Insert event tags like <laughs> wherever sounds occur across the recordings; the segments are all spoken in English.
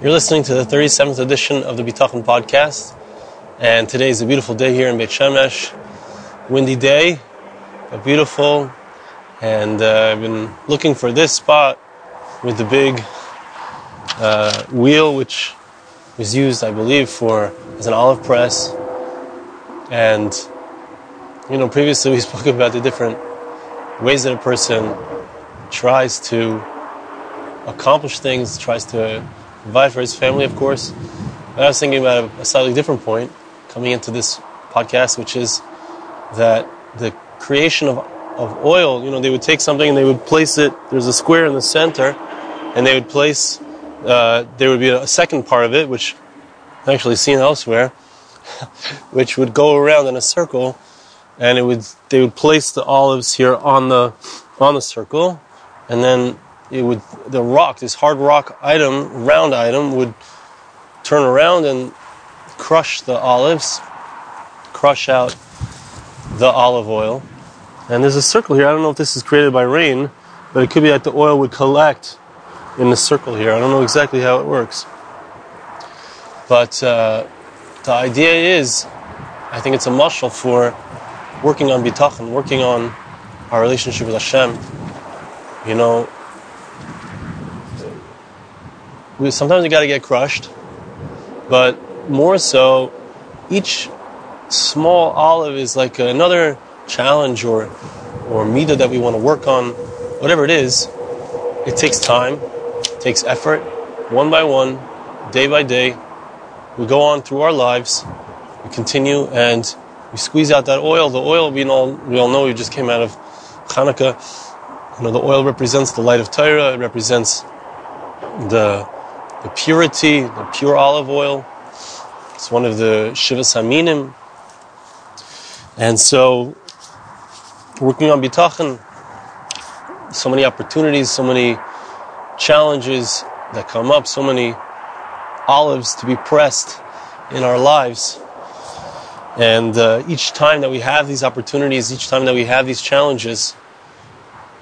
You're listening to the 37th edition of the Bitachon podcast, and today is a beautiful day here in Beit Shemesh. Windy day, but beautiful, and uh, I've been looking for this spot with the big uh, wheel, which was used, I believe, for as an olive press. And you know, previously <laughs> we spoke about the different ways that a person tries to accomplish things, tries to provide for his family, of course. But I was thinking about a, slightly different point coming into this podcast, which is that the creation of, of oil, you know, they would take something and they would place it, there's a square in the center, and they would place, uh, there would be a second part of it, which I've actually seen elsewhere, <laughs> which would go around in a circle, and it would, they would place the olives here on the, on the circle, and then it would the rock, this hard rock item, round item, would turn around and crush the olives, crush out the olive oil. And there's a circle here. I don't know if this is created by rain, but it could be that the oil would collect in the circle here. I don't know exactly how it works. But uh, the idea is, I think it's a muscle for working on bitachon, working on our relationship with Hashem. You know, we, sometimes you got to get crushed, but more so, each small olive is like another challenge or or meter that we want to work on, whatever it is. It takes time, it takes effort, one by one, day by day. We go on through our lives, we continue, and we squeeze out that oil. The oil, we all we all know, we just came out of Hanukkah. You know, the oil represents the light of Torah. It represents the the purity, the pure olive oil. It's one of the Shivas Haminim. And so, working on Bitachon, so many opportunities, so many challenges that come up, so many olives to be pressed in our lives. And uh, each time that we have these opportunities, each time that we have these challenges,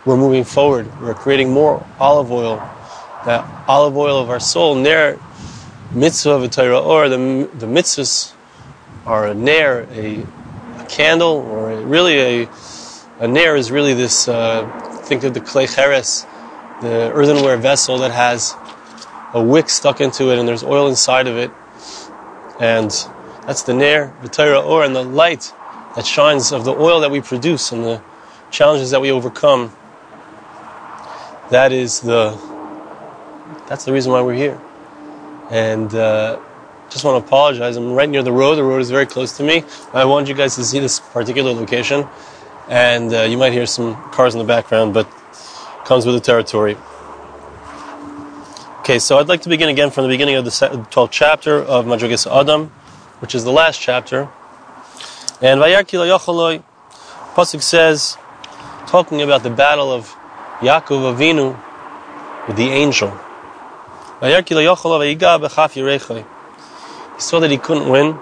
we're moving forward. We're creating more olive oil that olive oil of our soul, ner mitzvah v'tayra or the the mitzvahs are a ner, a, a candle, or a, really a a ner is really this. Uh, think of the clay cheres, the earthenware vessel that has a wick stuck into it, and there's oil inside of it, and that's the ner v'tayra or, and the light that shines of the oil that we produce and the challenges that we overcome. That is the that's the reason why we're here. And uh, just want to apologize. I'm right near the road. The road is very close to me. I want you guys to see this particular location, and uh, you might hear some cars in the background, but comes with the territory. Okay, so I'd like to begin again from the beginning of the 12th chapter of Madrigas Adam, which is the last chapter. And Vayarkila Yocholoi, Pasuk says, talking about the battle of Yaakov Avinu with the angel. He saw that he couldn't win,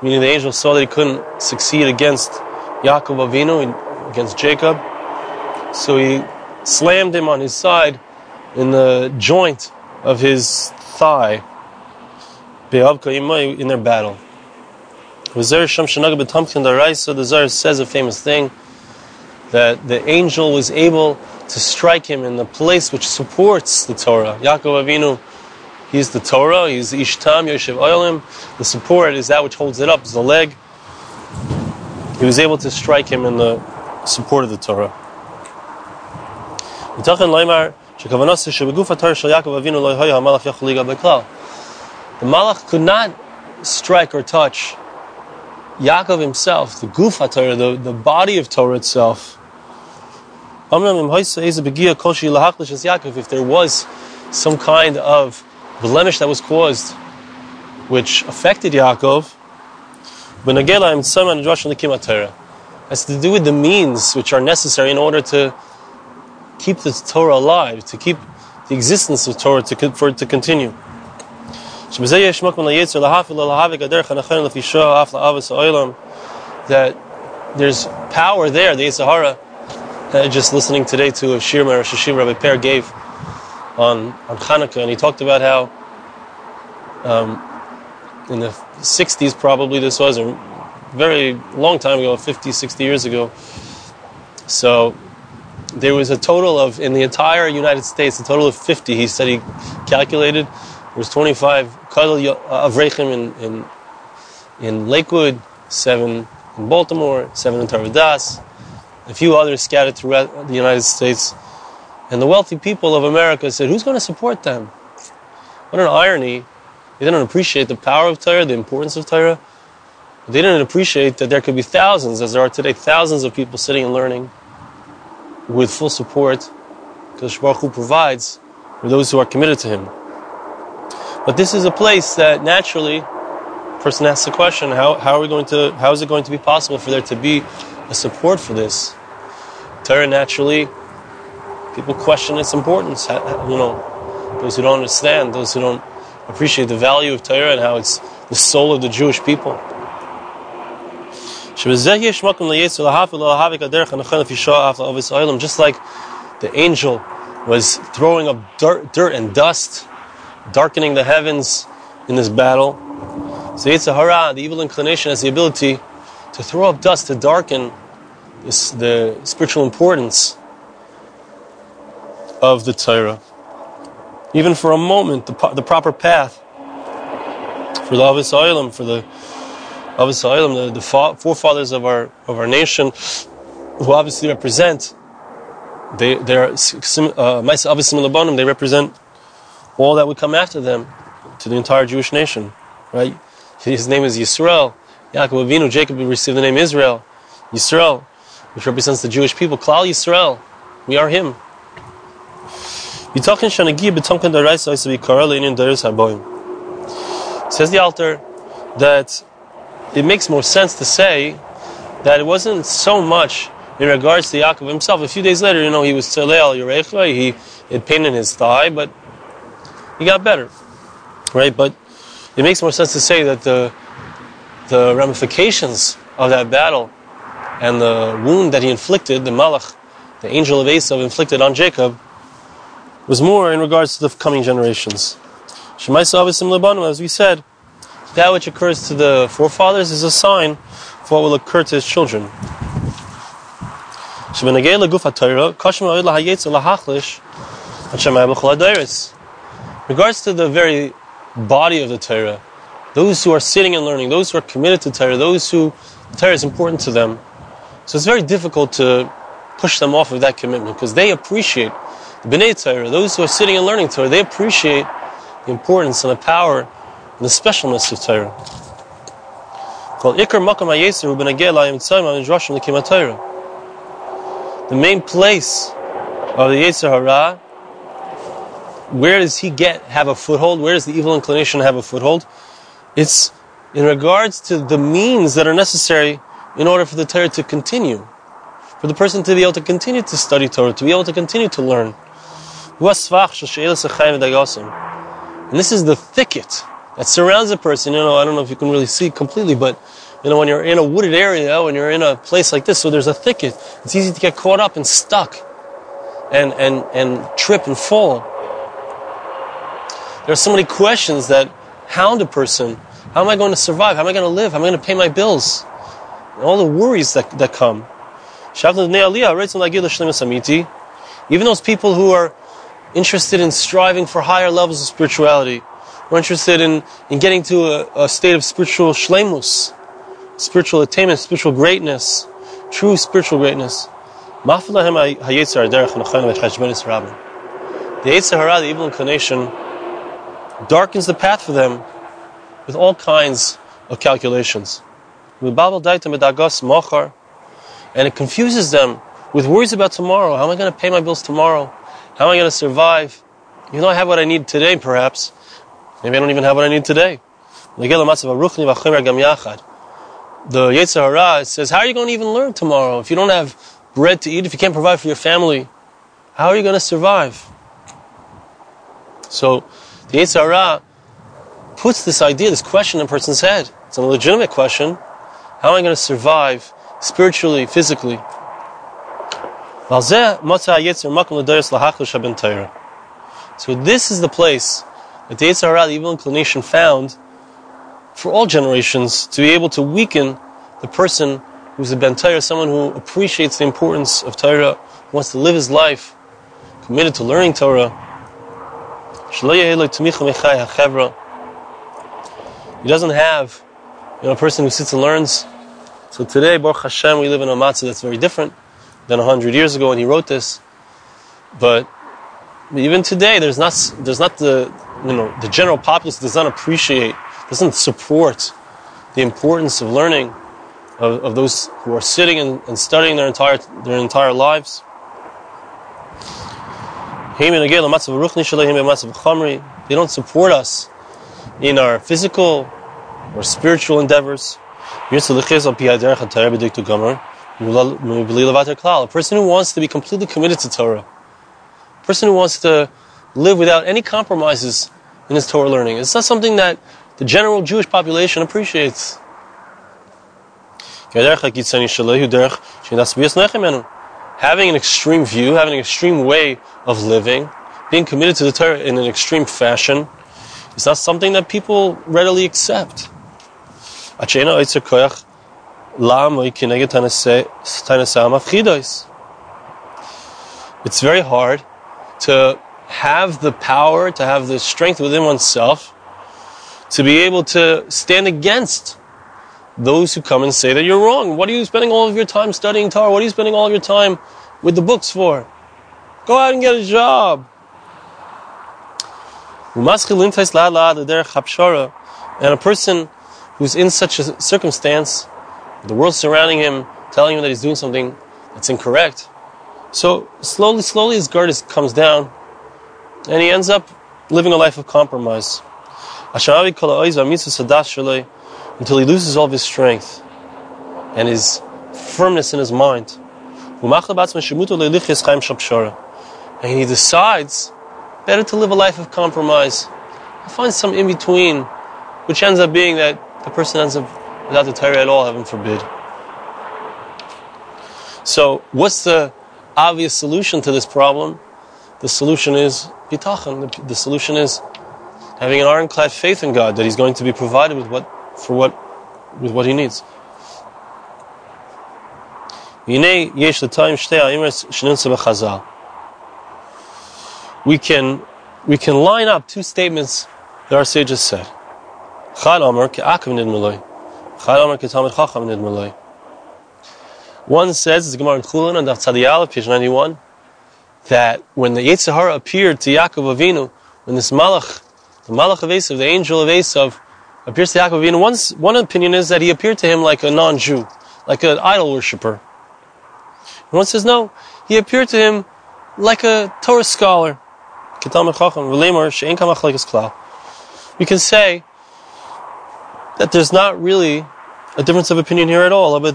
meaning the angel saw that he couldn't succeed against Yaakov Avinu, against Jacob. So he slammed him on his side in the joint of his thigh in their battle. The Zar says a famous thing that the angel was able to strike him in the place which supports the Torah. Yaakov Avinu, he's the Torah, he's Ishtam, Yoshev Oilim. The support is that which holds it up, is the leg. He was able to strike him in the support of the Torah. The Malach could not strike or touch Yaakov himself, the Gufa Torah, the, the body of Torah itself. If there was some kind of blemish that was caused which affected Yaakov, has to do with the means which are necessary in order to keep the Torah alive, to keep the existence of Torah to, for it to continue. That there's power there, the Yetzer Hara, uh, just listening today to a shiur my Rosh Rabbi Per gave on, on Hanukkah, and he talked about how Um, in the 60s, probably this was, a very long time ago, 50, 60 years ago. So there was a total of, in the entire United States, a total of 50, he said he calculated. There was 25 Kadal Avrechim in, in, in Lakewood, seven in Baltimore, seven in Torah Vodaas, a few others scattered throughout the United States. And the wealthy people of America said, Who's going to support them? What an irony. They didn't appreciate the power of Torah, the importance of Torah. They didn't appreciate that there could be thousands, as there are today, thousands of people sitting and learning with full support because Baruch Hu provides for those who are committed to Him. But this is a place that naturally, a person asks the question: How, how are we going to? How is it going to be possible for there to be a support for this? Torah naturally, people question its importance. You know, those who don't understand, those who don't appreciate the value of Torah and how it's the soul of the Jewish people. Just like the angel was throwing up dirt, dirt and dust, darkening the heavens in this battle. So Yetzer Hara, the evil inclination, has the ability to throw up dust to darken the spiritual importance of the Torah. Even for a moment, the, the proper path for the Avis for the the, the forefathers of our of our nation, who obviously represent, they they are uh, they represent all that would come after them to the entire Jewish nation, right? His name is Yisrael. Yaakov Avinu, Jacob received the name Israel. Yisrael, which represents the Jewish people. Klal Yisrael, we are him. Says the Alter that it makes more sense to say that it wasn't so much in regards to Yaakov himself. A few days later, you know, he was Tzalel Yerecha, he had pain in his thigh, but he got better. Right? But it makes more sense to say that the the ramifications of that battle and the wound that he inflicted, the Malach, the angel of Esav inflicted on Jacob, was more in regards to the coming generations. As we said, that which occurs to the forefathers is a sign for what will occur to his children. Regards to the very body of the Torah, those who are sitting and learning, those who are committed to Torah, those who Torah is important to them. So it's very difficult to push them off of that commitment because they appreciate the B'nai Torah, those who are sitting and learning Torah, they appreciate the importance and the power and the specialness of Torah. The main place of the Yetzer Hara, where does he get have a foothold? Where does the evil inclination have a foothold? It's in regards to the means that are necessary in order for the Torah to continue, for the person to be able to continue to study Torah, to be able to continue to learn. And this is the thicket that surrounds a person. You know, I don't know if you can really see completely, but you know, when you're in a wooded area, when you're in a place like this, so there's a thicket, it's easy to get caught up and stuck and, and, and trip and fall. There are so many questions that hound a person. How am I going to survive? How am I going to live? How am I going to pay my bills? All the worries that, that come. Even those people who are interested in striving for higher levels of spirituality, we're interested in, in getting to a, a state of spiritual shlemus, spiritual attainment, spiritual greatness, true spiritual greatness. The Yetzer Hara, the evil inclination, darkens the path for them with all kinds of calculations. And it confuses them with worries about tomorrow. How am I going to pay my bills tomorrow? How am I going to survive? You know, I have what I need today, perhaps, Maybe I don't even have what I need today. The Yetzer Hara says, How are you going to even learn tomorrow? If you don't have bread to eat, if you can't provide for your family, how are you going to survive? So the Yetzer Hara puts this idea, this question in a person's head. It's a legitimate question. How am I going to survive spiritually, physically? So this is the place that the Yetzer Hara, the evil inclination, found for all generations to be able to weaken the person who's a Ben Torah, someone who appreciates the importance of Torah, wants to live his life committed to learning Torah. He doesn't have you know, a person who sits and learns. So today, Baruch Hashem, we live in a matzav that's very different than a hundred years ago when he wrote this. But even today, there's not there's not the you know the general populace does not appreciate, doesn't support the importance of learning of, of those who are sitting and, and studying their entire their entire lives. They don't support us in our physical or spiritual endeavors. A person who wants to be completely committed to Torah, a person who wants to live without any compromises in his Torah learning, it's not something that the general Jewish population appreciates. Having an extreme view, having an extreme way of living, being committed to the Torah in an extreme fashion, is not something that people readily accept. It's very hard to have the power, to have the strength within oneself, to be able to stand against those who come and say that you're wrong. What are you spending all of your time studying Torah? What are you spending all of your time with the books for? Go out and get a job. And a person who's in such a circumstance, the world surrounding him, telling him that he's doing something that's incorrect. So slowly, slowly his guard is, comes down, and he ends up living a life of compromise until he loses all of his strength and his firmness in his mind. And he decides better to live a life of compromise. He finds some in between, which ends up being that the person ends up without the Torah at all, heaven forbid. So, what's the obvious solution to this problem? The solution is bitachon. The, the solution is having an ironclad faith in God that He's going to be provided with what for what with what he needs. We can we can line up two statements that our sages said. One says, it's Gemara in Chulin and Tzadi Aleph, page 91, that when the Yetzer Hara appeared to Yaakov Avinu, when this Malach, the Malach of Esav, the angel of Esav, appears to Yaakov Avinu. One, one opinion is that he appeared to him like a non-Jew, like an idol worshiper. And one says no, he appeared to him like a Torah scholar. We can that there's not really a difference of opinion here at all. When it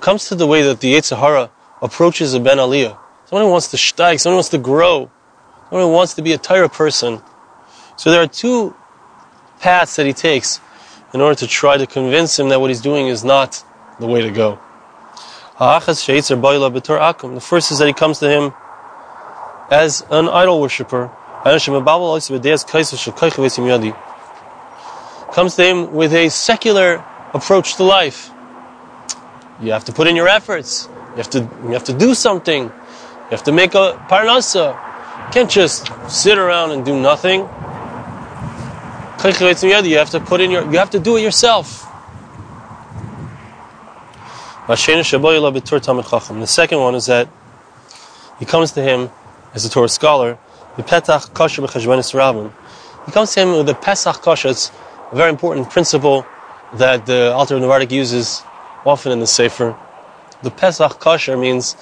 comes to the way that the Yetzer Hara approaches a Ben Aliyah, someone who wants to steig, someone who wants to grow, Someone wants to be a Torah person. So there are two paths that he takes in order to try to convince him that what he's doing is not the way to go. The first is that he comes to him as an idol worshiper. Comes to him with a secular approach to life. You have to put in your efforts. You have to, you have to do something. You have to make a parnasa. You can't just sit around and do nothing. You have to put in your, you have to do it yourself. The second one is that he comes to him as a Torah scholar. He comes to him with the Pesach Kasha. It's a very important principle that the Alter Novardik uses often in the Sefer. The Pesach Kasher means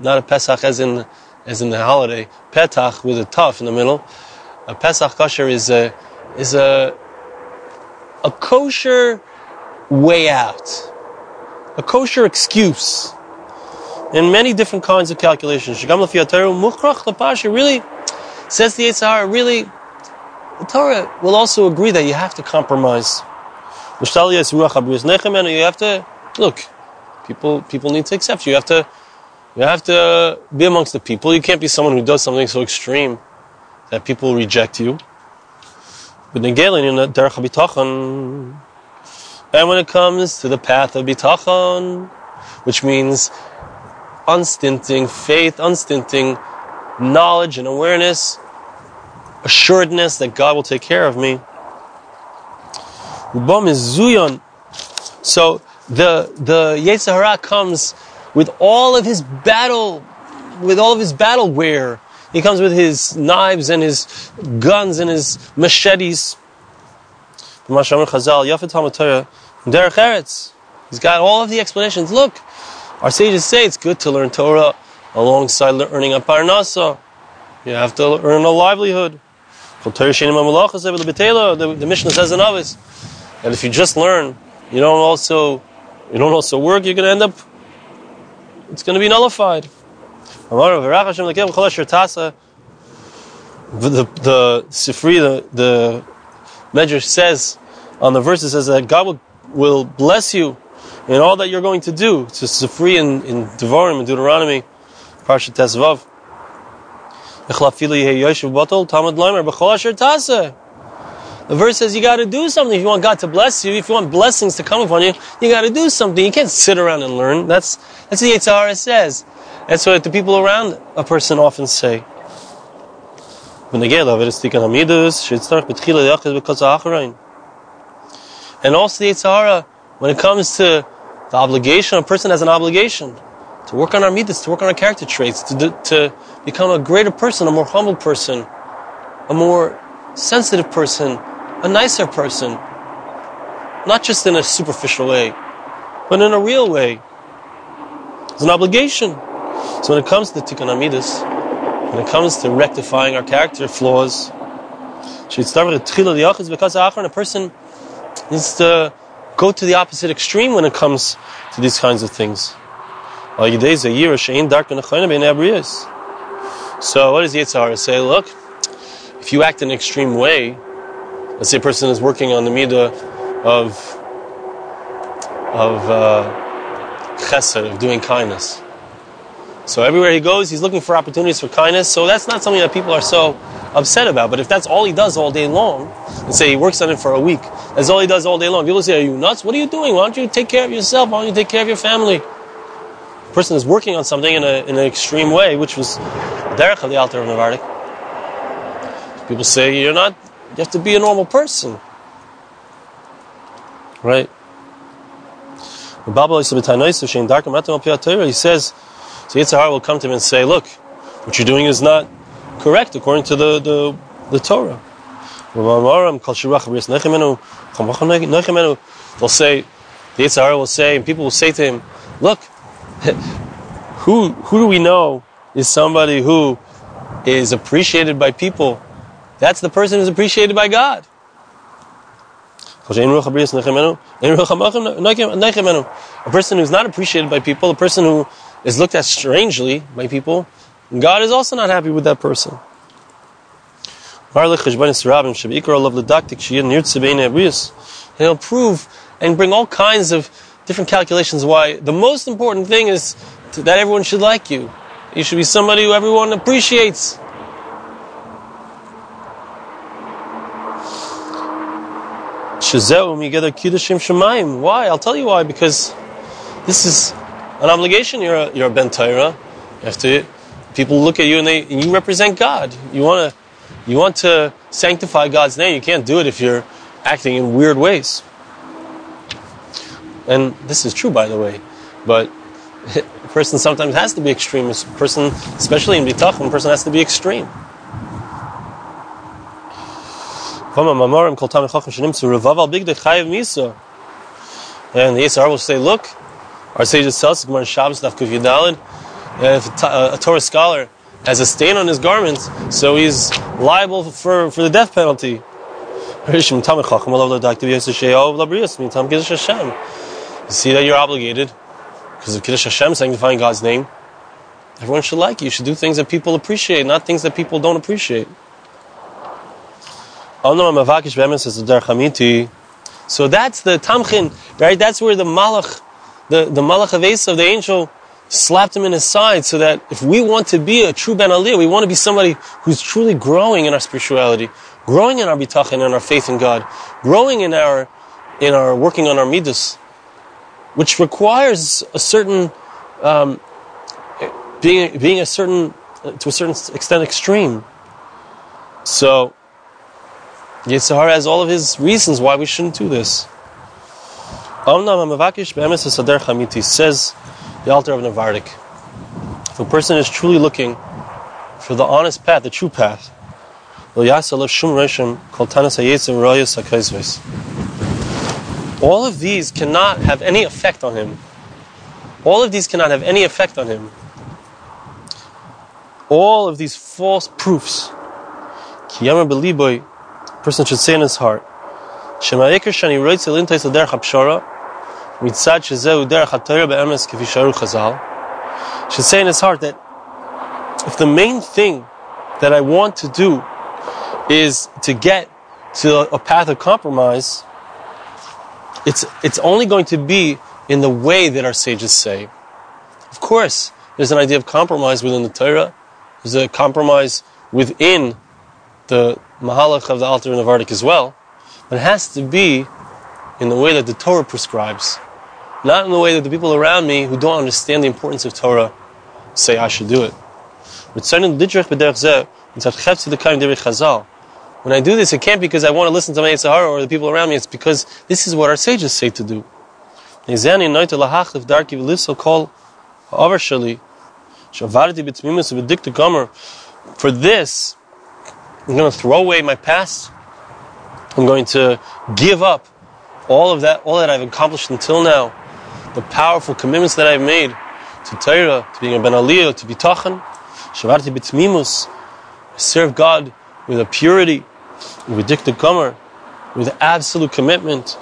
not a Pesach as in as in the holiday, Petach with a tough in the middle. A Pesach kosher is a is a a kosher way out, a kosher excuse in many different kinds of calculations. Really says the Yetzer really, the Torah will also agree that you have to compromise. You have to look. People people need to accept you. You have to You have to uh, be amongst the people. You can't be someone who does something so extreme that people reject you. And when it comes to the path of bitachon, which means unstinting faith, unstinting knowledge and awareness, assuredness that God will take care of me. Ubam is Zuyon. So the the Yetzer Hara comes with all of his battle, with all of his battle wear. He comes with his knives and his guns and his machetes. He's got all of the explanations. Look, our sages say it's good to learn Torah alongside earning a parnasa. You have to earn a livelihood. The, the Mishnah says in Avis that if you just learn, you don't also you don't also work, you're going to end up. It's going to be nullified. The the Sifri, the the Medrash says on the verse it says that God will will bless you in all that you're going to do. It's just free in, in Devarim and Deuteronomy, Parshat Tesvav. The verse says you got to do something if you want God to bless you. If you want blessings to come upon you, you got to do something. You can't sit around and learn. That's that's what the Yetzer says. That's what the people around a person often say. And also the Yetzer Hara, when it comes to the obligation, a person has an obligation to work on our midas, to work on our character traits, to, to become a greater person, a more humble person, a more sensitive person, a nicer person. Not just in a superficial way, but in a real way. It's an obligation. So when it comes to tikkun midas, when it comes to rectifying our character flaws, should start with a trilodia's because a person needs to go to the opposite extreme when it comes to these kinds of things. So what does Yetzer Hara say? Look, if you act in an extreme way, let's say a person is working on the midah of of uh, chesed, of doing kindness. So everywhere he goes, he's looking for opportunities for kindness. So that's not something that people are so upset about. But if that's all he does all day long, let's say he works on it for a week, that's all he does all day long. People say, "Are you nuts? What are you doing? Why don't you take care of yourself? Why don't you take care of your family?" Person is working on something in, a, in an extreme way, which was derech the Alter of Navardik. People say you're not. You have to be a normal person, right? He says so Yetzer Hara will come to him and say, look, what you're doing is not correct according to the, the, the Torah. They'll say, the Yetzer Hara will say, and people will say to him, look, <laughs> who, who do we know is somebody who is appreciated by people? That's the person who's appreciated by God. A person who's not appreciated by people, a person who is looked at strangely by people, God is also not happy with that person. And he'll prove and bring all kinds of different calculations why the most important thing is to, that everyone should like you. You should be somebody who everyone appreciates. Why? I'll tell you why. Because this is an obligation. You're a, you're a ben Torah. People look at you and they and you represent God. You want to you want to sanctify God's name. You can't do it if you're acting in weird ways. And this is true, by the way. But <laughs> a person sometimes has to be extreme. A person, especially in bitachon, a person has to be extreme. And the Yetzer will say, look, our sages tell us, Gemara if a Torah scholar has a stain on his garments, so he's liable for, for the death penalty. You see that you're obligated because of Kiddush Hashem, sanctifying God's name. Everyone should like you. You should do things that people appreciate, not things that people don't appreciate. So that's the tamchin, right? That's where the malach the, the Malach of the angel, slapped him in his side so that if we want to be a true Ben Aliyah, we want to be somebody who's truly growing in our spirituality, growing in our bitachon and our faith in God, growing in our, in our working on our midas, which requires a certain, um, being, being a certain, to a certain extent extreme. So, Yetzer has all of his reasons why we shouldn't do this. Says the Alter of Navardik. If a person is truly looking for the honest path, the true path, all of these cannot have any effect on him. All of these cannot have any effect on him. All of these false proofs. A person should say in his heart, should say in his heart that if the main thing that I want to do is to get to a path of compromise, it's, it's only going to be in the way that our sages say. Of course, there's an idea of compromise within the Torah. There's a compromise within the Mahalach of the Alter and Navardik as well. But it has to be in the way that the Torah prescribes. Not in the way that the people around me who don't understand the importance of Torah say I should do it. When I do this, it can't because I want to listen to my Sahara or the people around me. It's because this is what our sages say to do. For this, I'm going to throw away my past. I'm going to give up all of that, all that I've accomplished until now the powerful commitments that I've made to Torah, to being a Ben Aliyah, to Bitachon, Shavarti serve God with a purity, with diktik gomer, with absolute commitment,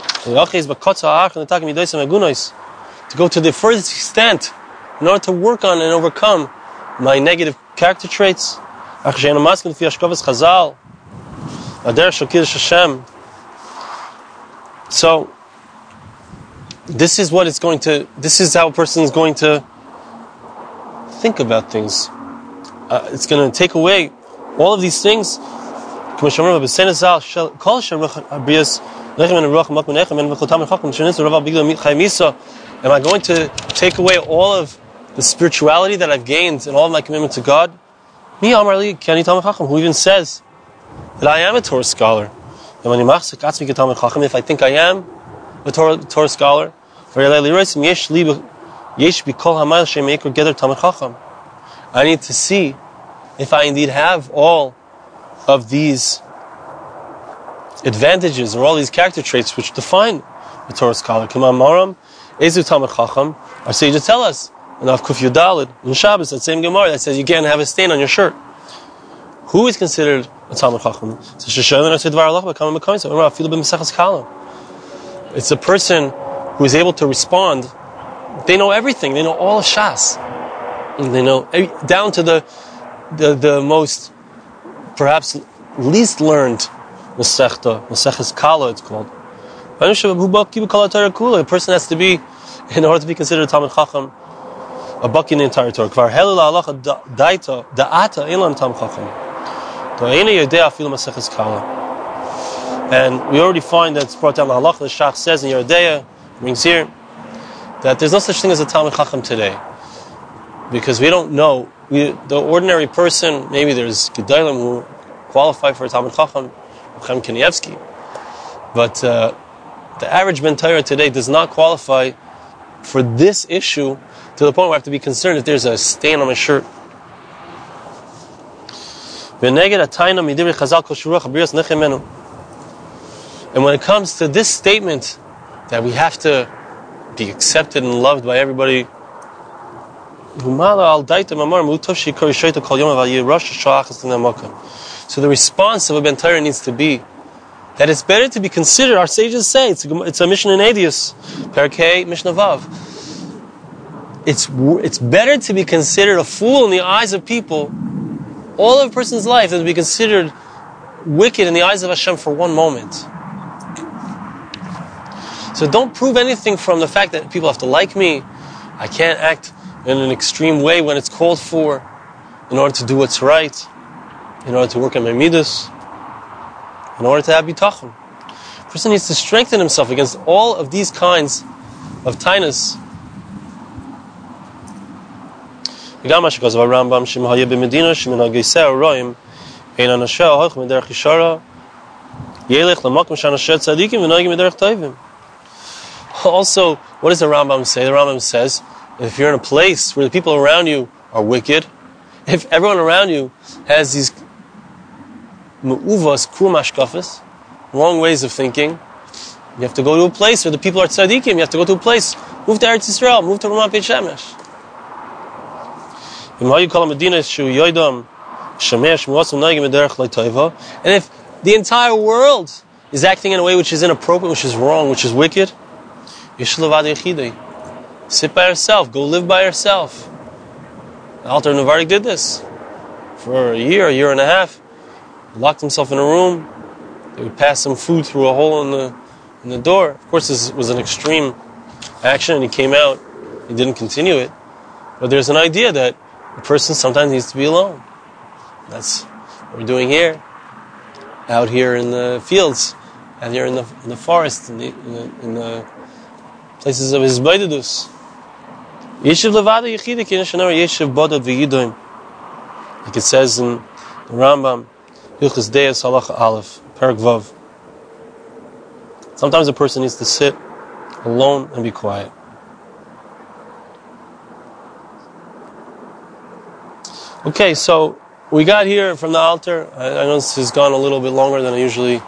to go to the furthest extent in order to work on and overcome my negative character traits. So, this is what it's going to, this is how a person is going to think about things. Uh, it's going to take away all of these things. Am I going to take away all of the spirituality that I've gained and all of my commitment to God? Who even says that I am a Torah scholar? If I think I am a Torah, Torah scholar, I need to see if I indeed have all of these advantages or all these character traits which define the Torah scholar. Maram, Ezu Chacham, our sages tell us, and of Kuf Yud Daled, in Shabbos, that same Gemara that says you can't have a stain on your shirt. Who is considered a Talmud Chacham? It's a person who is able to respond, they know everything. They know all of Shas. They know down to the, the, the most, perhaps least learned Masechta, Maseches Kala it's called. A person has to be, in order to be considered a Talmud Chacham, a baki in the entire Torah. Ilan. And we already find that it's brought down the halacha. The Shach says in Yoreh Deah, brings here that there's no such thing as a Talmud Chacham today. Because we don't know. We, the ordinary person, maybe there's Gedolim who qualify for a Talmud Chacham, Chaim Kanievsky. But uh, the average Ben Torah today does not qualify for this issue to the point where I have to be concerned if there's a stain on my shirt. And when it comes to this statement, that we have to be accepted and loved by everybody. So the response of a Ben Torah needs to be that it's better to be considered, our sages say, it's a, it's a mission in Eduyos, Parakeh, Mishnah Vav. It's, it's better to be considered a fool in the eyes of people all of a person's life than to be considered wicked in the eyes of Hashem for one moment. So don't prove anything from the fact that people have to like me. I can't act in an extreme way when it's called for, in order to do what's right, in order to work on my midas, in order to have bitachon. A person needs to strengthen himself against all of these kinds of tainus. וגם מה שכתוב הרמב"ם, שאם היה במדינה שמנהגי סער רואים, אין אנשי ההולך מדרך ישרה, ילך למקום שאנשי צדיקים ונוהגים מדרך טובים. Also, what does the Rambam say? The Rambam says, if you're in a place where the people around you are wicked, if everyone around you has these mu'uvas, krumashkafas, wrong ways of thinking, you have to go to a place where the people are tzaddikim. You have to go to a place. Move to Eretz Yisrael. Move to Ramat Beit Shemesh. And if the entire world is acting in a way which is inappropriate, which is wrong, which is wicked, sit by yourself, go live by yourself. Alter Navardik did this for a year, a year and a half. He locked himself in a room. They would pass some food through a hole in the in the door. Of course, this was an extreme action, and he came out. He didn't continue it. But there's an idea that a person sometimes needs to be alone. That's what we're doing here, out here in the fields, out here in the, in the forest, in the, in the, in the places of his baidadus. Yeshiv levada yechida kinashanar yeshiv bodad v'yidoim. Like it says in the Rambam, Hilchos De'os Halacha Aleph, Perek Vav. Sometimes a person needs to sit alone and be quiet. Okay, so we got here from the Alter. I, I know this has gone a little bit longer than I usually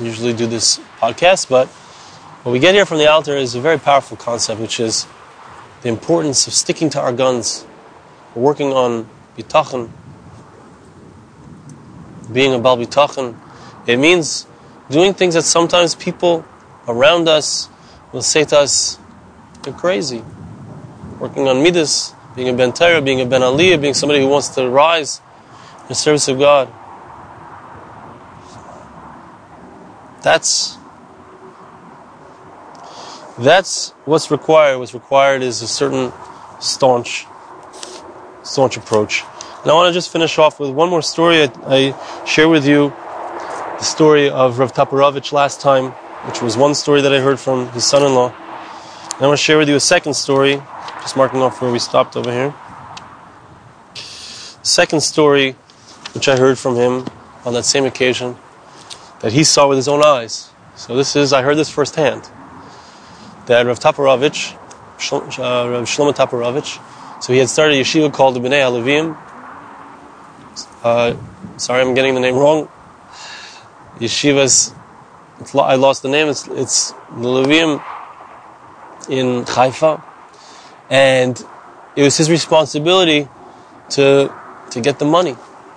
usually do this podcast, but what we get here from the Alter is a very powerful concept, which is the importance of sticking to our guns, working on bitachon, being a bal bitachon. It means doing things that sometimes people around us will say to us, "You're crazy." Working on midas, being a ben Torah, being a ben aliyah, being somebody who wants to rise in the service of God. That's that's what's required. What's required is a certain staunch, staunch approach. And I want to just finish off with one more story. I, I share with you the story of Rav Taparovich last time, which was one story that I heard from his son-in-law. And I want to share with you a second story, just marking off where we stopped over here. Second story, which I heard from him on that same occasion, that he saw with his own eyes. So this is, I heard this firsthand that Rav Taparovich, uh, Rav Shlomo Taparovich, so he had started a yeshiva called the Bnei Alavim. Uh, sorry, I'm getting the name wrong. Yeshivas, I lost the name. It's, it's the Levim in Haifa, and it was his responsibility to to get the money,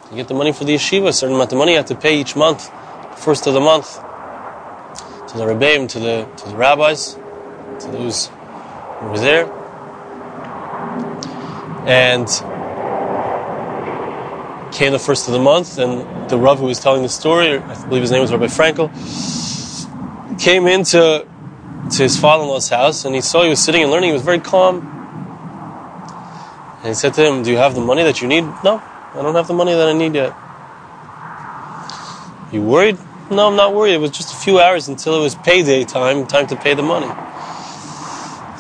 to get the money for the yeshiva. A certain amount of money you have to pay each month, first of the month, to the rebbeim, to the to the rabbis to those who were there. And came the first of the month, and the Rav who was telling the story, I believe his name was Rabbi Frankel, came into to his father-in-law's house, and he saw he was sitting and learning. He was very calm, and he said to him, "Do you have the money that you need?" No, I don't have the money that I need yet. You worried? No, I'm not worried. It was just a few hours until it was payday time, time to pay the money.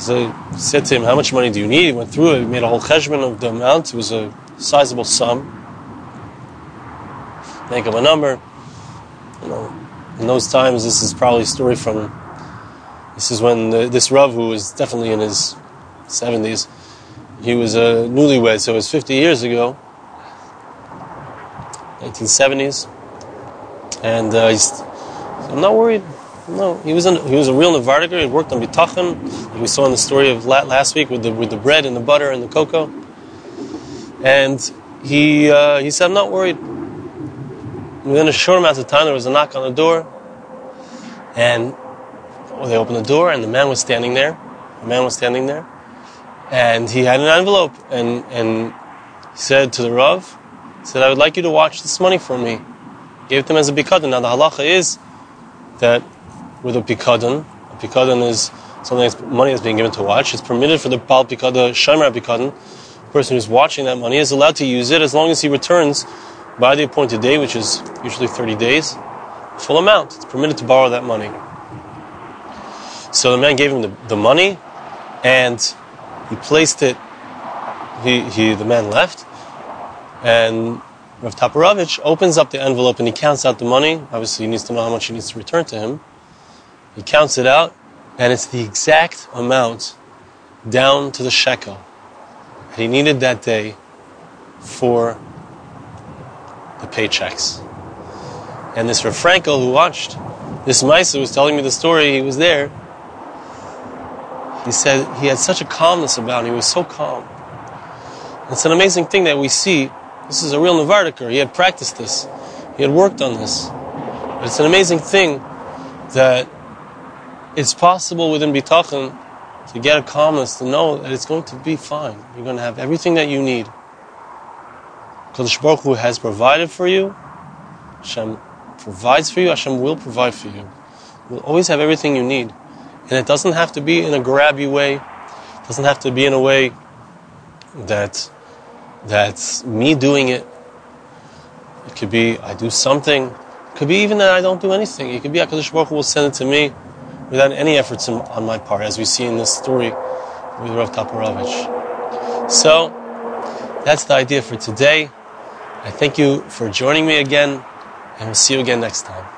So he said to him, How much money do you need? He went through it, he made a whole cheshbon of the amount. It was a sizable sum. Make up a number. You know, in those times, this is probably a story from. This is when the, this Rav, who was definitely in his 70s, he was a newlywed, so it was 50 years ago, 1970s. And uh, I'm not worried. No, he was he was a real Navardiker. He worked on bitachon, like we saw in the story of last week with the with the bread and the butter and the cocoa. And he uh, he said, "I'm not worried." Within a short amount of time, there was a knock on the door, and well, they opened the door, and the man was standing there. The man was standing there, and he had an envelope, and and he said to the Rav, he said, "I would like you to watch this money for me." Gave it to him as a pikadon. Now the halacha is that with a pikadon. A pikadon is something that's money that's being given to watch. It's permitted for the Baal Pikad, the Shomer Pikadon, the person who's watching that money is allowed to use it as long as he returns by the appointed day, which is usually 30 days, full amount. It's permitted to borrow that money. So the man gave him the, the money, and he placed it. He, he the man left, and Rav Toporovich opens up the envelope and he counts out the money. Obviously, he needs to know how much he needs to return to him. He counts it out, and it's the exact amount down to the shekel that he needed that day for the paychecks. And this Rav Frankel who watched this Maisa was telling me the story, he was there. He said he had such a calmness about him, he was so calm. It's an amazing thing that we see. This is a real Navardiker. He had practiced this. He had worked on this. But it's an amazing thing that it's possible within Bitachon to get a calmness, to know that it's going to be fine. You're going to have everything that you need. Kadosh Baruch Hu has provided for you. Hashem provides for you. Hashem will provide for you. You'll always have everything you need. And it doesn't have to be in a grabby way. It doesn't have to be in a way that that's me doing it. It could be I do something. It could be even that I don't do anything. It could be HaKadosh Baruch Hu will send it to me without any efforts on my part, as we see in this story with Rav Toporovich. So, that's the idea for today. I thank you for joining me again, and we'll see you again next time.